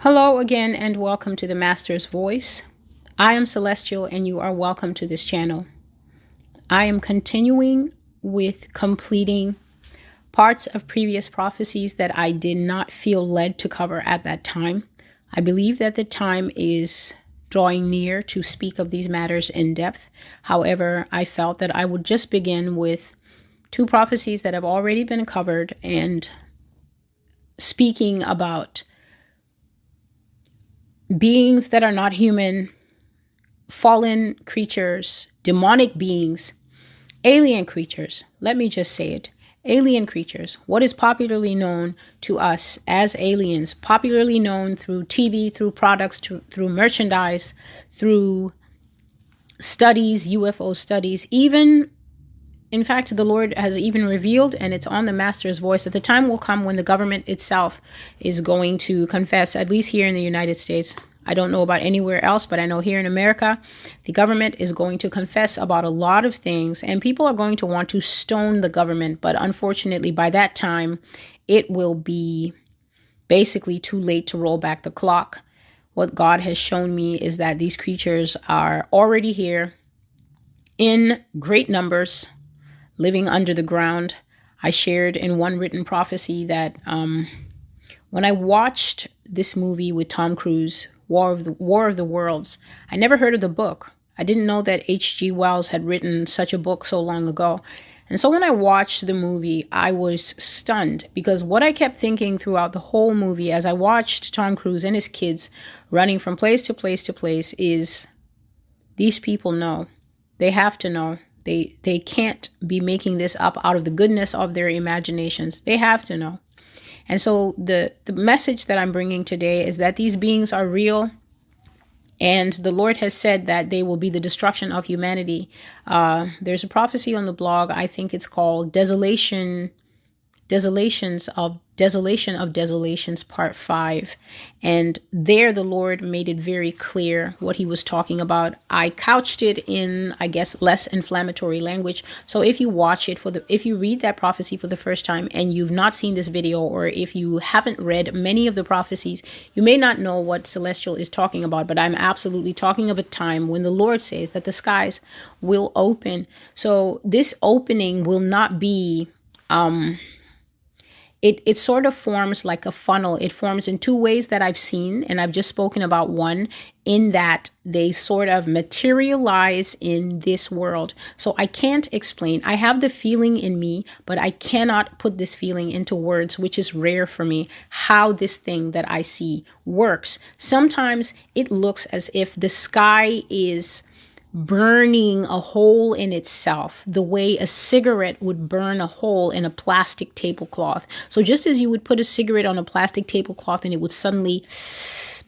Hello again, and welcome to the Master's Voice. I am Celestial, and you are welcome to this channel. I am continuing with completing parts of previous prophecies that I did not feel led to cover at that time. I believe that the time is drawing near to speak of these matters in depth. However, I felt that I would just begin with two prophecies that have already been covered and speaking about beings that are not human, fallen creatures, demonic beings, alien creatures. Let me just say it. Alien creatures, what is popularly known to us as aliens, popularly known through TV, through products, to, through merchandise, through studies, UFO studies, even in fact, the Lord has even revealed, and it's on the Master's voice, that the time will come when the government itself is going to confess, at least here in the United States, I don't know about anywhere else, but I know here in America, the government is going to confess about a lot of things, and people are going to want to stone the government. But unfortunately, by that time, it will be basically too late to roll back the clock. What God has shown me is that these creatures are already here in great numbers, living under the ground. I shared in one written prophecy that um, when I watched this movie with Tom Cruise, War of the War of the Worlds. I never heard of the book. I didn't know that H.G. Wells had written such a book so long ago. And so when I watched the movie, I was stunned because what I kept thinking throughout the whole movie as I watched Tom Cruise and his kids running from place to place to place is these people know. They have to know. They they can't be making this up out of the goodness of their imaginations. They have to know. And so the the message that I'm bringing today is that these beings are real and the Lord has said that they will be the destruction of humanity. Uh, there's a prophecy on the blog. I think it's called Desolation Desolations of Desolation of Desolations, Part 5. And there the Lord made it very clear what he was talking about. I couched it in, I guess, less inflammatory language. So if you watch it for the, if you read that prophecy for the first time and you've not seen this video, or if you haven't read many of the prophecies, you may not know what Celestial is talking about. But I'm absolutely talking of a time when the Lord says that the skies will open. So this opening will not be, um, it, it sort of forms like a funnel. It forms in two ways that I've seen, and I've just spoken about one, in that they sort of materialize in this world. So I can't explain. I have the feeling in me, but I cannot put this feeling into words, which is rare for me, how this thing that I see works. Sometimes it looks as if the sky is burning a hole in itself the way a cigarette would burn a hole in a plastic tablecloth. So, just as you would put a cigarette on a plastic tablecloth and it would suddenly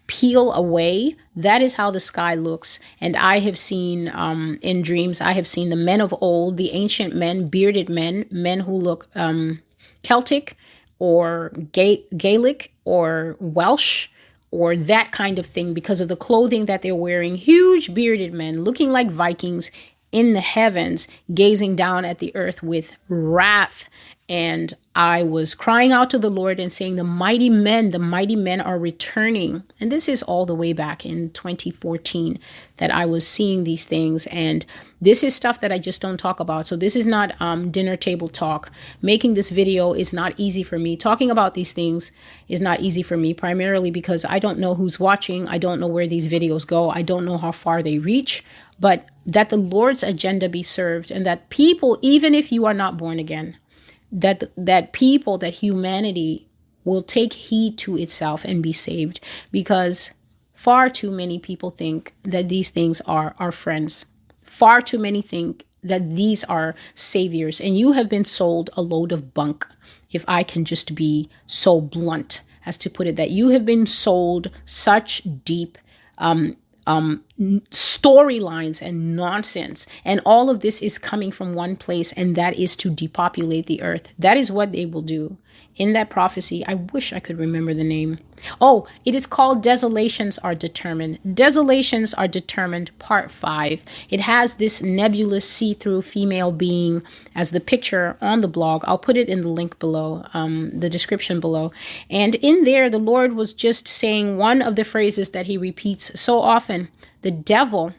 peel away, that is how the sky looks. And I have seen um, in dreams, I have seen the men of old, the ancient men, bearded men, men who look um, Celtic or Ga- Gaelic or Welsh or that kind of thing because of the clothing that they're wearing. Huge bearded men looking like Vikings in the heavens, gazing down at the earth with wrath and I was crying out to the Lord and saying, The mighty men, the mighty men are returning. And this is all the way back in 2014 that I was seeing these things. And this is stuff that I just don't talk about. So this is not um, dinner table talk. Making this video is not easy for me. Talking about these things is not easy for me, primarily because I don't know who's watching. I don't know where these videos go. I don't know how far they reach. But that the Lord's agenda be served and that people, even if you are not born again, that that people that humanity will take heed to itself and be saved. Because far too many people think that these things are our friends. Far too many think that these are saviors. And you have been sold a load of bunk if i can just be so blunt as to put it that. You have been sold such deep um, um, storylines and nonsense. And all of this is coming from one place, and that is to depopulate the earth. That is what they will do. In that prophecy. I wish I could remember the name. Oh, it is called Desolations Are Determined. Desolations Are Determined, Part 5. It has this nebulous see through female being as the picture on the blog. I'll put it in the link below, um, the description below. And in there, the Lord was just saying one of the phrases that he repeats so often the devil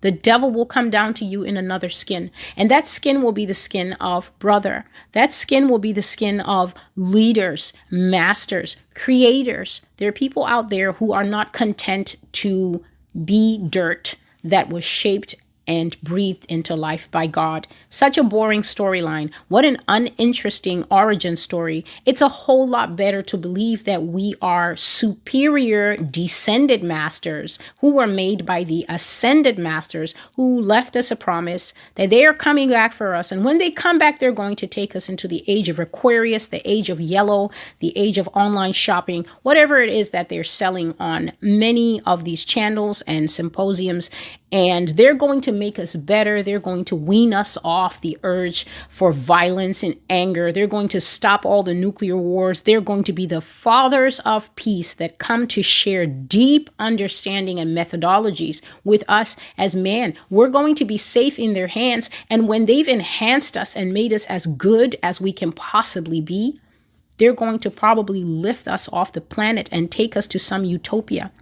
the devil will come down to you in another skin. And that skin will be the skin of brother. That skin will be the skin of leaders, masters, creators. There are people out there who are not content to be dirt that was shaped and breathed into life by God. Such a boring storyline. What an uninteresting origin story. It's a whole lot better to believe that we are superior descended masters who were made by the ascended masters who left us a promise that they are coming back for us. And when they come back, they're going to take us into the age of Aquarius, the age of yellow, the age of online shopping, whatever it is that they're selling on many of these channels and symposiums and they're going to make us better. They're going to wean us off the urge for violence and anger. They're going to stop all the nuclear wars. They're going to be the fathers of peace that come to share deep understanding and methodologies with us as man. We're going to be safe in their hands. And when they've enhanced us and made us as good as we can possibly be, they're going to probably lift us off the planet and take us to some utopia.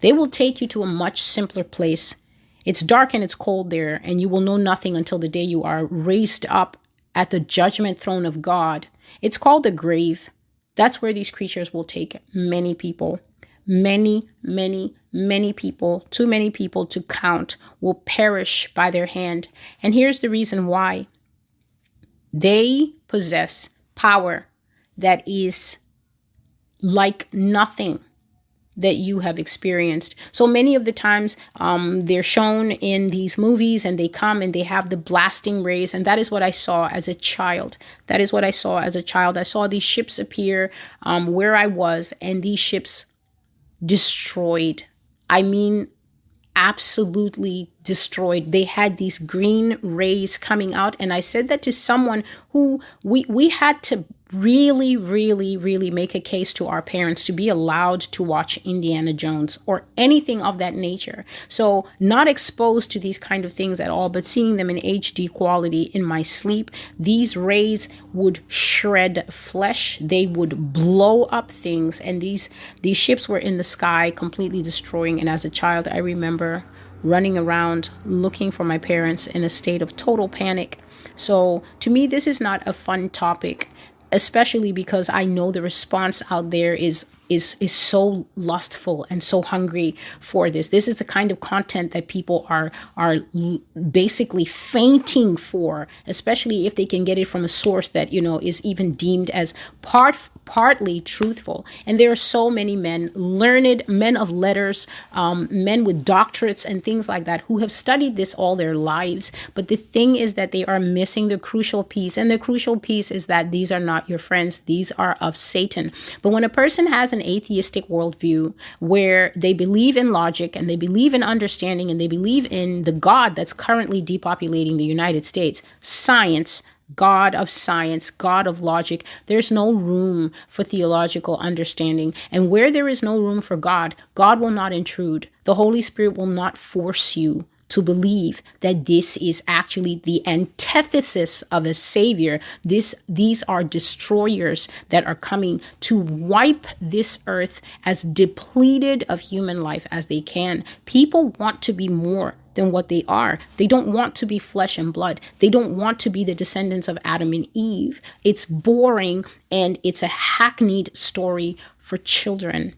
They will take you to a much simpler place it's dark and it's cold there, and you will know nothing until the day you are raised up at the judgment throne of God. It's called the grave. That's where these creatures will take many people. Many, many, many people, too many people to count, will perish by their hand. And here's the reason why they possess power that is like nothing that you have experienced. So many of the times um, they're shown in these movies and they come and they have the blasting rays. And that is what I saw as a child. That is what I saw as a child. I saw these ships appear um, where I was, and these ships destroyed. I mean, absolutely destroyed. They had these green rays coming out. And I said that to someone who we, we had to really, really, really make a case to our parents to be allowed to watch Indiana Jones or anything of that nature. So, not exposed to these kind of things at all, but seeing them in HD quality in my sleep, these rays would shred flesh. They would blow up things, and these these ships were in the sky, completely destroying. And as a child, I remember running around looking for my parents in a state of total panic. So, to me, this is not a fun topic especially because I know the response out there is is is so lustful and so hungry for this. This is the kind of content that people are are basically fainting for, especially if they can get it from a source that you know is even deemed as part partly truthful. And there are so many men, learned men of letters, um, men with doctorates and things like that, who have studied this all their lives. But the thing is that they are missing the crucial piece, and the crucial piece is that these are not your friends; these are of Satan. But when a person has an atheistic worldview where they believe in logic and they believe in understanding and they believe in the God that's currently depopulating the United States, science, God of science, God of logic. There's no room for theological understanding. And where there is no room for God, God will not intrude. The Holy Spirit will not force you to believe that this is actually the antithesis of a savior. This, these are destroyers that are coming to wipe this earth as depleted of human life as they can. People want to be more than what they are. They don't want to be flesh and blood. They don't want to be the descendants of Adam and Eve. It's boring and it's a hackneyed story for children.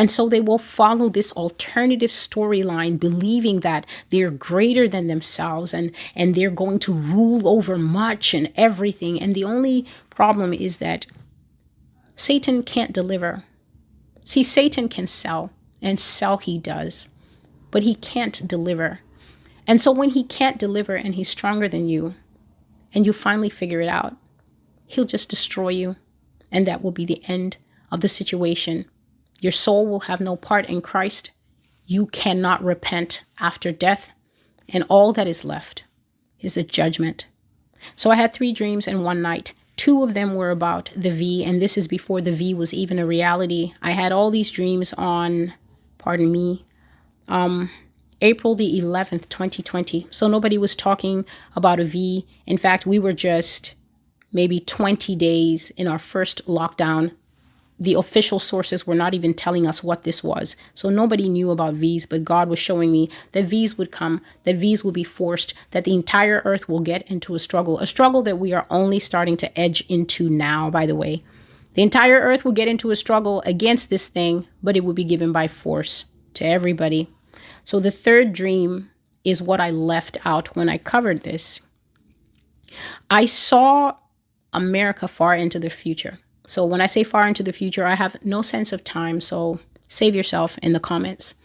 And so they will follow this alternative storyline, believing that they're greater than themselves and, and they're going to rule over much and everything. And the only problem is that Satan can't deliver. See, Satan can sell, and sell he does, but he can't deliver. And so when he can't deliver and he's stronger than you, and you finally figure it out, he'll just destroy you. And that will be the end of the situation. Your soul will have no part in Christ. You cannot repent after death. And all that is left is a judgment. So I had three dreams in one night Two of them were about the V, and this is before the V was even a reality. I had all these dreams on, pardon me, um, April the 11th, 2020. So nobody was talking about a V. In fact, we were just maybe 20 days in our first lockdown the official sources were not even telling us what this was. So nobody knew about V's, but God was showing me that V's would come, that V's would be forced, that the entire earth will get into a struggle, a struggle that we are only starting to edge into now, by the way. The entire earth will get into a struggle against this thing, but it will be given by force to everybody. So the third dream is what I left out when I covered this. I saw America far into the future. So when I say far into the future, I have no sense of time. So save yourself in the comments.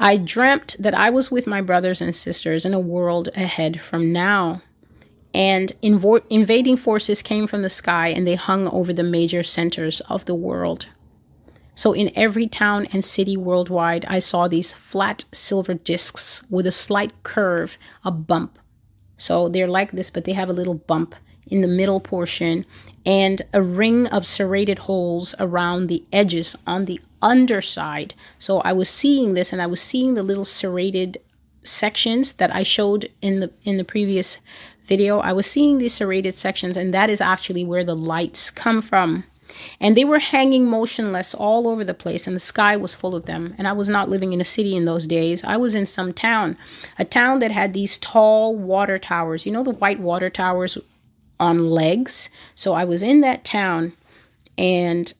I dreamt that I was with my brothers and sisters in a world ahead from now. And invading forces came from the sky and they hung over the major centers of the world. So, in every town and city worldwide, I saw these flat silver discs with a slight curve, a bump. So, they're like this, but they have a little bump in the middle portion and a ring of serrated holes around the edges on the underside. So I was seeing this and I was seeing the little serrated sections that I showed in the in the previous video. I was seeing these serrated sections and that is actually where the lights come from. And they were hanging motionless all over the place, and the sky was full of them. And I was not living in a city in those days. I was in some town, a town that had these tall water towers. You know, the white water towers on legs. So I was in that town, and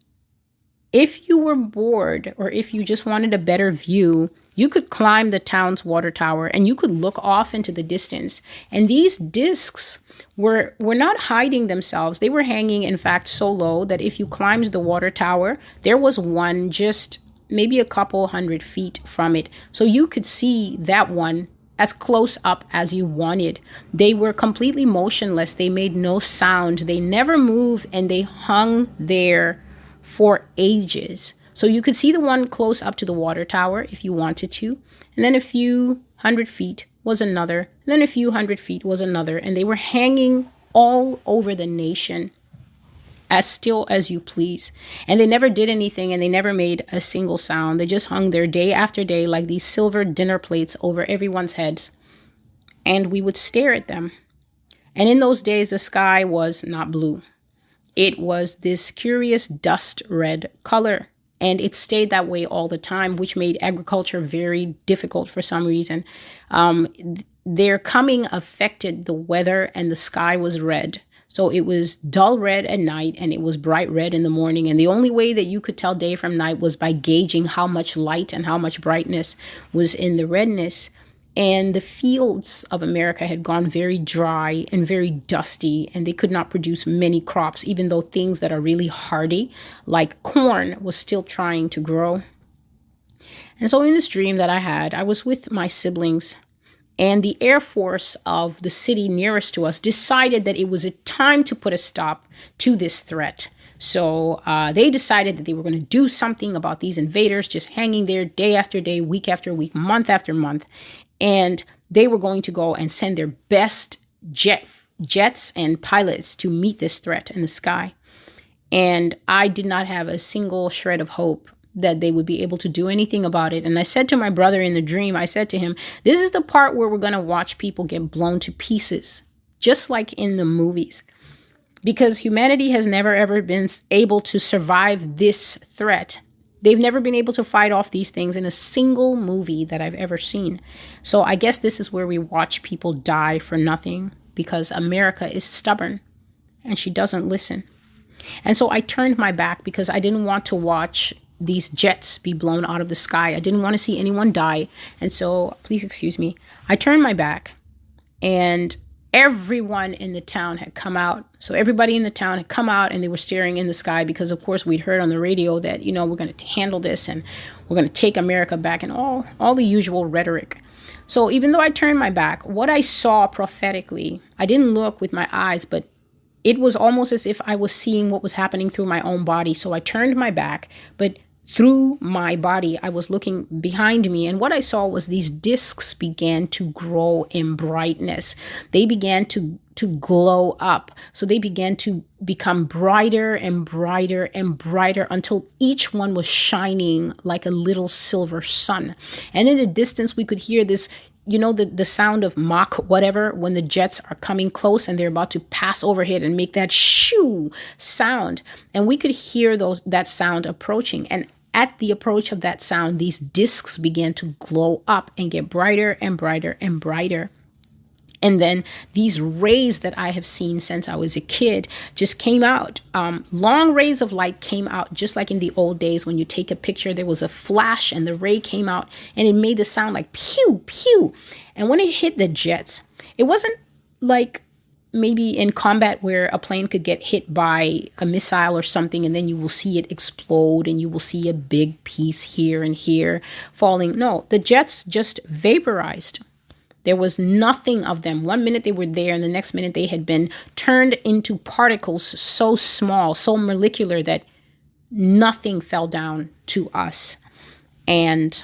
if you were bored or if you just wanted a better view, you could climb the town's water tower and you could look off into the distance. And these discs were were not hiding themselves. They were hanging in fact so low that if you climbed the water tower, there was one just maybe a couple hundred feet from it. So you could see that one as close up as you wanted. They were completely motionless. They made no sound. They never moved and they hung there for ages. So you could see the one close up to the water tower if you wanted to. And then a few hundred feet was another. And then a few hundred feet was another. And they were hanging all over the nation as still as you please. And they never did anything and they never made a single sound. They just hung there day after day like these silver dinner plates over everyone's heads. And we would stare at them. And in those days, the sky was not blue, it was this curious dust red color. And it stayed that way all the time, which made agriculture very difficult for some reason. Um, their coming affected the weather, and the sky was red so it was dull red at night and it was bright red in the morning. And the only way that you could tell day from night was by gauging how much light and how much brightness was in the redness. And the fields of America had gone very dry and very dusty, and they could not produce many crops, even though things that are really hardy, like corn, was still trying to grow. And so, in this dream that I had, I was with my siblings and the Air Force of the city nearest to us decided that it was a time to put a stop to this threat. So uh, they decided that they were going to do something about these invaders just hanging there day after day, week after week, month after month. And they were going to go and send their best jet, jets and pilots to meet this threat in the sky. And I did not have a single shred of hope that they would be able to do anything about it. And I said to my brother in the dream, I said to him, This is the part where we're going to watch people get blown to pieces, just like in the movies. Because humanity has never ever been able to survive this threat. They've never been able to fight off these things in a single movie that I've ever seen. So I guess this is where we watch people die for nothing because America is stubborn and she doesn't listen. And so I turned my back because I didn't want to watch these jets be blown out of the sky. I didn't want to see anyone die. And so, please excuse me, I turned my back and everyone in the town had come out. So, everybody in the town had come out and they were staring in the sky because, of course, we'd heard on the radio that, you know, we're going to handle this and we're going to take America back and all, all the usual rhetoric. So, even though I turned my back, what I saw prophetically, I didn't look with my eyes, but it was almost as if I was seeing what was happening through my own body. So I turned my back, but through my body, I was looking behind me, and what I saw was these discs began to grow in brightness. They began to to glow up. So they began to become brighter and brighter and brighter until each one was shining like a little silver sun. And in the distance, we could hear this you know the the sound of Mach whatever when the jets are coming close and they're about to pass overhead and make that shoo sound and we could hear those that sound approaching and at the approach of that sound these discs began to glow up and get brighter and brighter and brighter and then these rays that I have seen since I was a kid just came out. Um, long rays of light came out, just like in the old days when you take a picture, there was a flash and the ray came out and it made the sound like pew, pew. And when it hit the jets, it wasn't like maybe in combat where a plane could get hit by a missile or something and then you will see it explode and you will see a big piece here and here falling. No, the jets just vaporized there was nothing of them. One minute they were there, and the next minute they had been turned into particles so small, so molecular that nothing fell down to us. And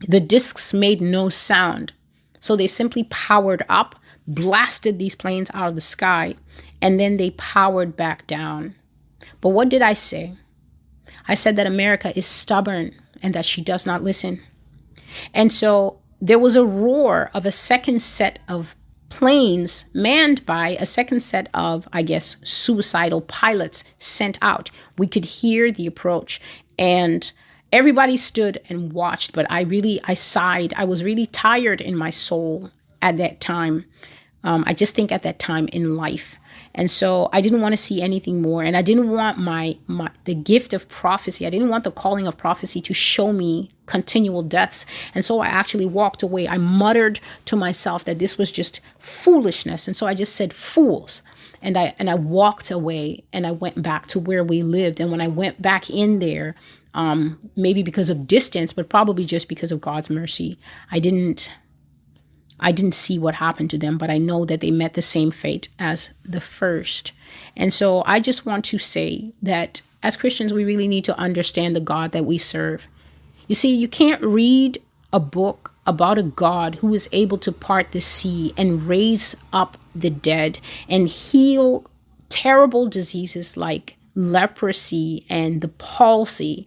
the discs made no sound. So they simply powered up, blasted these planes out of the sky, and then they powered back down. But what did I say? I said that America is stubborn and that she does not listen. And so there was a roar of a second set of planes manned by a second set of, I guess, suicidal pilots sent out. We could hear the approach and everybody stood and watched, but I really, I sighed. I was really tired in my soul at that time. Um, I just think at that time in life. And so I didn't want to see anything more. And I didn't want my, my the gift of prophecy. I didn't want the calling of prophecy to show me continual deaths. And so I actually walked away. I muttered to myself that this was just foolishness. And so I just said fools. And I and I walked away and I went back to where we lived. And when I went back in there, um, maybe because of distance, but probably just because of God's mercy, I didn't I didn't see what happened to them, but I know that they met the same fate as the first. And so I just want to say that as Christians, we really need to understand the God that we serve. You see, you can't read a book about a God who is able to part the sea and raise up the dead and heal terrible diseases like leprosy and the palsy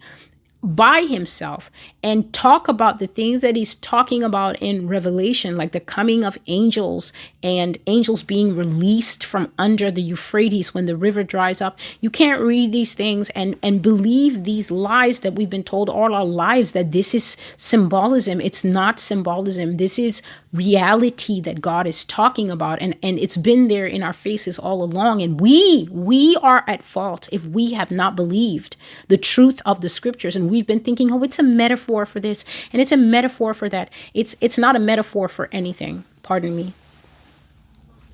by himself and talk about the things that he's talking about in Revelation, like the coming of angels and angels being released from under the Euphrates when the river dries up. You can't read these things and, and believe these lies that we've been told all our lives that this is symbolism. It's not symbolism. This is reality that God is talking about. And, and it's been there in our faces all along. And we, we are at fault if we have not believed the truth of the scriptures and we've been thinking, oh, it's a metaphor for this and it's a metaphor for that. It's it's not a metaphor for anything. Pardon me.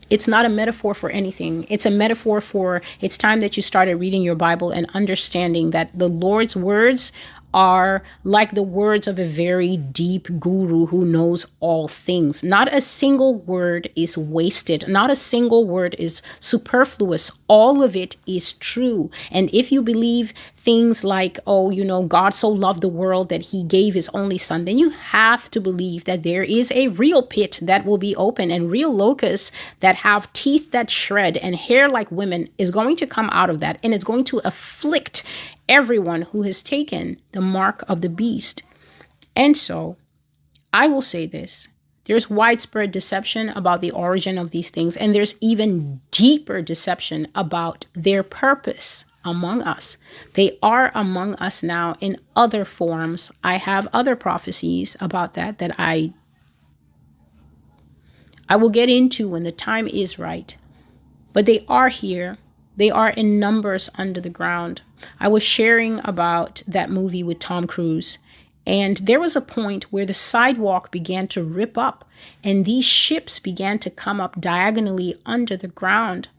It's not a metaphor for anything. It's a metaphor for it's time that you started reading your Bible and understanding that the Lord's words are like the words of a very deep guru who knows all things. Not a single word is wasted, not a single word is superfluous. All of it is true. And if you believe things like, oh, you know, God so loved the world that he gave his only son, then you have to believe that there is a real pit that will be open and real locusts that have teeth that shred and hair like women is going to come out of that and it's going to afflict everyone who has taken the mark of the beast. And so, I will say this there's widespread deception about the origin of these things, and there's even deeper deception about their purpose among us. They are among us now in other forms. I have other prophecies about that that I I will get into when the time is right. But they are here they are in numbers under the ground. I was sharing about that movie with Tom Cruise, and there was a point where the sidewalk began to rip up, and these ships began to come up diagonally under the ground.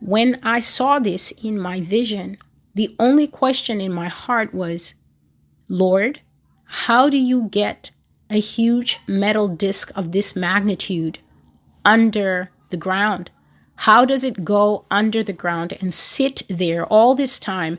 When I saw this in my vision, the only question in my heart was, Lord, how do you get a huge metal disc of this magnitude under the ground? How does it go under the ground and sit there all this time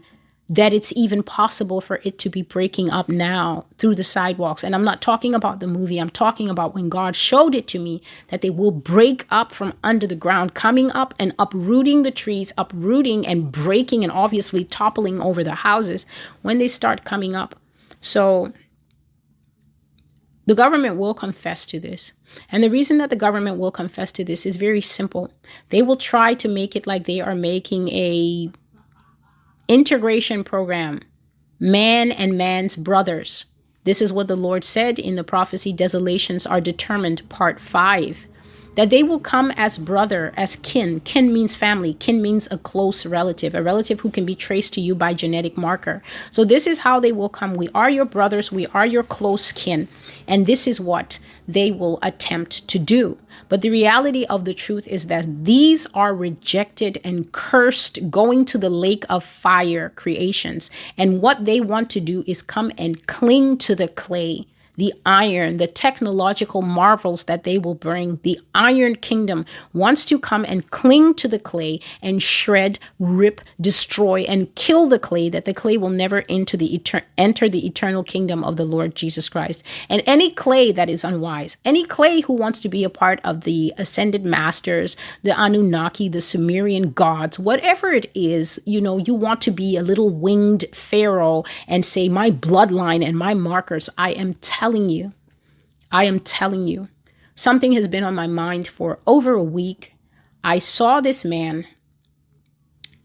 that it's even possible for it to be breaking up now through the sidewalks. And I'm not talking about the movie, I'm talking about when God showed it to me that they will break up from under the ground, coming up and uprooting the trees, uprooting and breaking and obviously toppling over the houses when they start coming up. So the government will confess to this. And the reason that the government will confess to this is very simple. They will try to make it like they are making a integration program, man and man's brothers. This is what the Lord said in the prophecy Desolations Are Determined, part 5 that they will come as brother, as kin. Kin means family. Kin means a close relative, a relative who can be traced to you by genetic marker. So this is how they will come. We are your brothers. We are your close kin. And this is what they will attempt to do. But the reality of the truth is that these are rejected and cursed, going to the lake of fire creations. And what they want to do is come and cling to the clay the iron, the technological marvels that they will bring. The iron kingdom wants to come and cling to the clay and shred, rip, destroy, and kill the clay, that the clay will never enter the, enter the eternal kingdom of the Lord Jesus Christ. And any clay that is unwise, any clay who wants to be a part of the ascended masters, the Anunnaki, the Sumerian gods, whatever it is, you know, you want to be a little winged pharaoh and say, My bloodline and my markers, I am telling you, I am telling you, something has been on my mind for over a week. I saw this man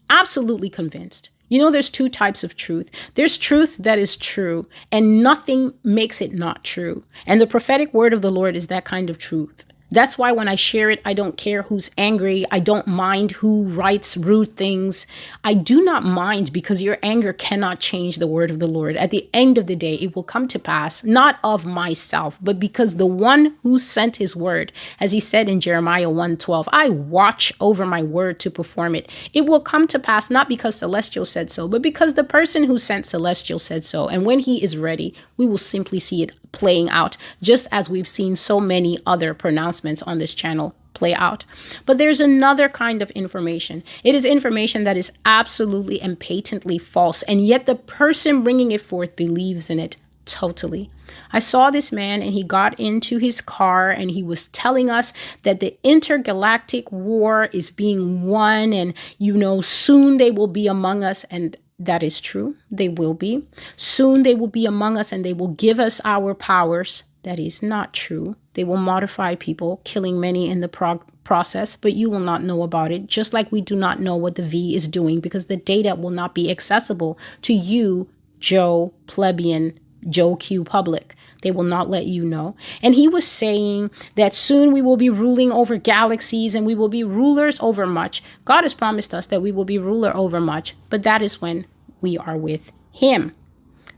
absolutely convinced. You know, there's two types of truth. There's truth that is true, and nothing makes it not true. And the prophetic word of the Lord is that kind of truth. That's why when I share it, I don't care who's angry. I don't mind who writes rude things. I do not mind because your anger cannot change the word of the Lord. At the end of the day, it will come to pass, not of myself, but because the one who sent his word, as he said in Jeremiah 1:12, I watch over my word to perform it. It will come to pass not because Celestial said so, but because the person who sent Celestial said so. And when he is ready, we will simply see it playing out, just as we've seen so many other pronouncements on this channel play out. But there's another kind of information. It is information that is absolutely and patently false, and yet the person bringing it forth believes in it totally. I saw this man and he got into his car and he was telling us that the intergalactic war is being won and you know soon they will be among us and that is true. They will be. Soon they will be among us and they will give us our powers. That is not true. They will modify people, killing many in the prog- process, but you will not know about it, just like we do not know what the V is doing because the data will not be accessible to you, Joe plebeian, Joe Q public. They will not let you know. And he was saying that soon we will be ruling over galaxies and we will be rulers over much. God has promised us that we will be ruler over much, but that is when we are with him.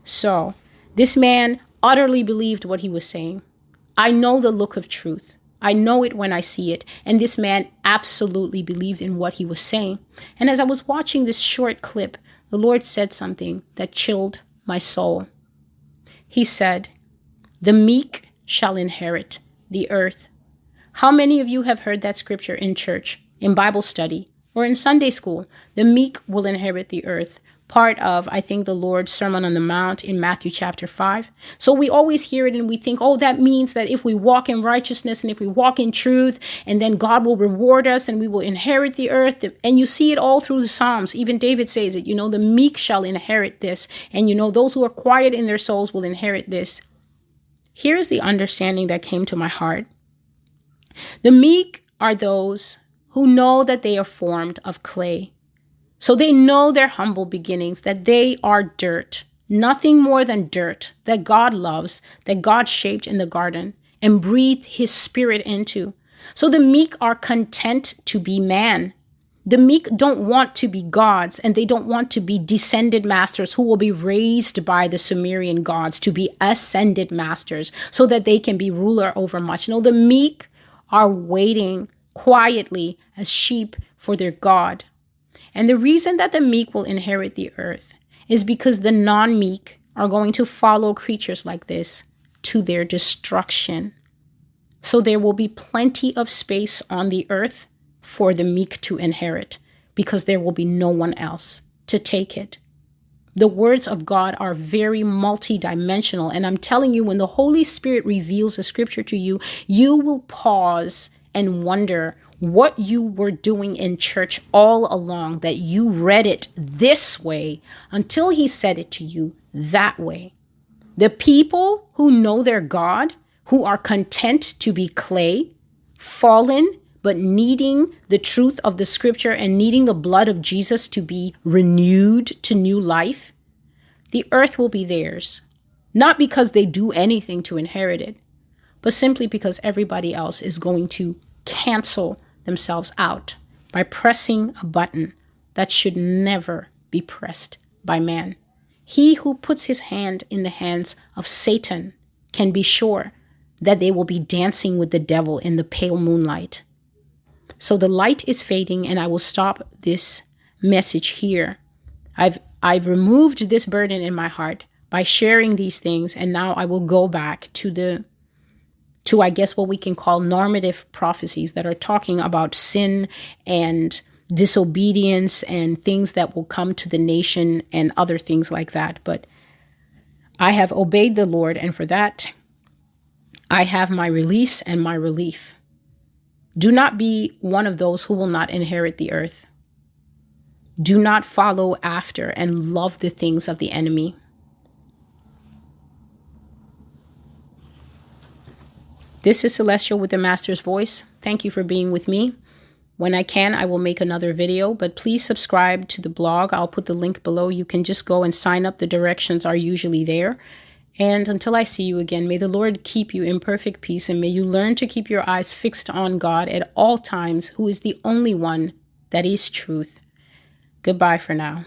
So, this man utterly believed what he was saying. I know the look of truth. I know it when I see it. And this man absolutely believed in what he was saying. And as I was watching this short clip, the Lord said something that chilled my soul. He said, the meek shall inherit the earth. How many of you have heard that scripture in church, in Bible study, or in Sunday school? The meek will inherit the earth. Part of, I think, the Lord's Sermon on the Mount in Matthew chapter 5. So we always hear it and we think, oh, that means that if we walk in righteousness and if we walk in truth, and then God will reward us and we will inherit the earth. And you see it all through the Psalms. Even David says it, you know, the meek shall inherit this. And you know, those who are quiet in their souls will inherit this. Here's the understanding that came to my heart the meek are those who know that they are formed of clay. So they know their humble beginnings, that they are dirt, nothing more than dirt that God loves, that God shaped in the garden and breathed his spirit into. So the meek are content to be man, the meek don't want to be gods and they don't want to be descended masters who will be raised by the Sumerian gods to be ascended masters so that they can be ruler over much. No, the meek are waiting quietly as sheep for their God. And the reason that the meek will inherit the earth is because the non meek are going to follow creatures like this to their destruction. So there will be plenty of space on the earth for the meek to inherit because there will be no one else to take it. The words of God are very multidimensional. And I'm telling you, when the Holy Spirit reveals a scripture to you, you will pause and wonder what you were doing in church all along, that you read it this way until He said it to you that way. The people who know their God, who are content to be clay, fallen, but needing the truth of the scripture and needing the blood of Jesus to be renewed to new life, the earth will be theirs. Not because they do anything to inherit it, but simply because everybody else is going to cancel themselves out by pressing a button that should never be pressed by man. He who puts his hand in the hands of Satan can be sure that they will be dancing with the devil in the pale moonlight. So the light is fading, and I will stop this message here. I've I've removed this burden in my heart by sharing these things, and now I will go back to the to I guess what we can call normative prophecies that are talking about sin and disobedience and things that will come to the nation and other things like that. But I have obeyed the Lord, and for that, I have my release and my relief. Do not be one of those who will not inherit the earth. Do not follow after and love the things of the enemy. This is Celestial with the Master's Voice. Thank you for being with me. When I can, I will make another video, but please subscribe to the blog. I'll put the link below. You can just go and sign up. The directions are usually there. And until I see you again, may the Lord keep you in perfect peace and may you learn to keep your eyes fixed on God at all times, who is the only one that is truth. Goodbye for now.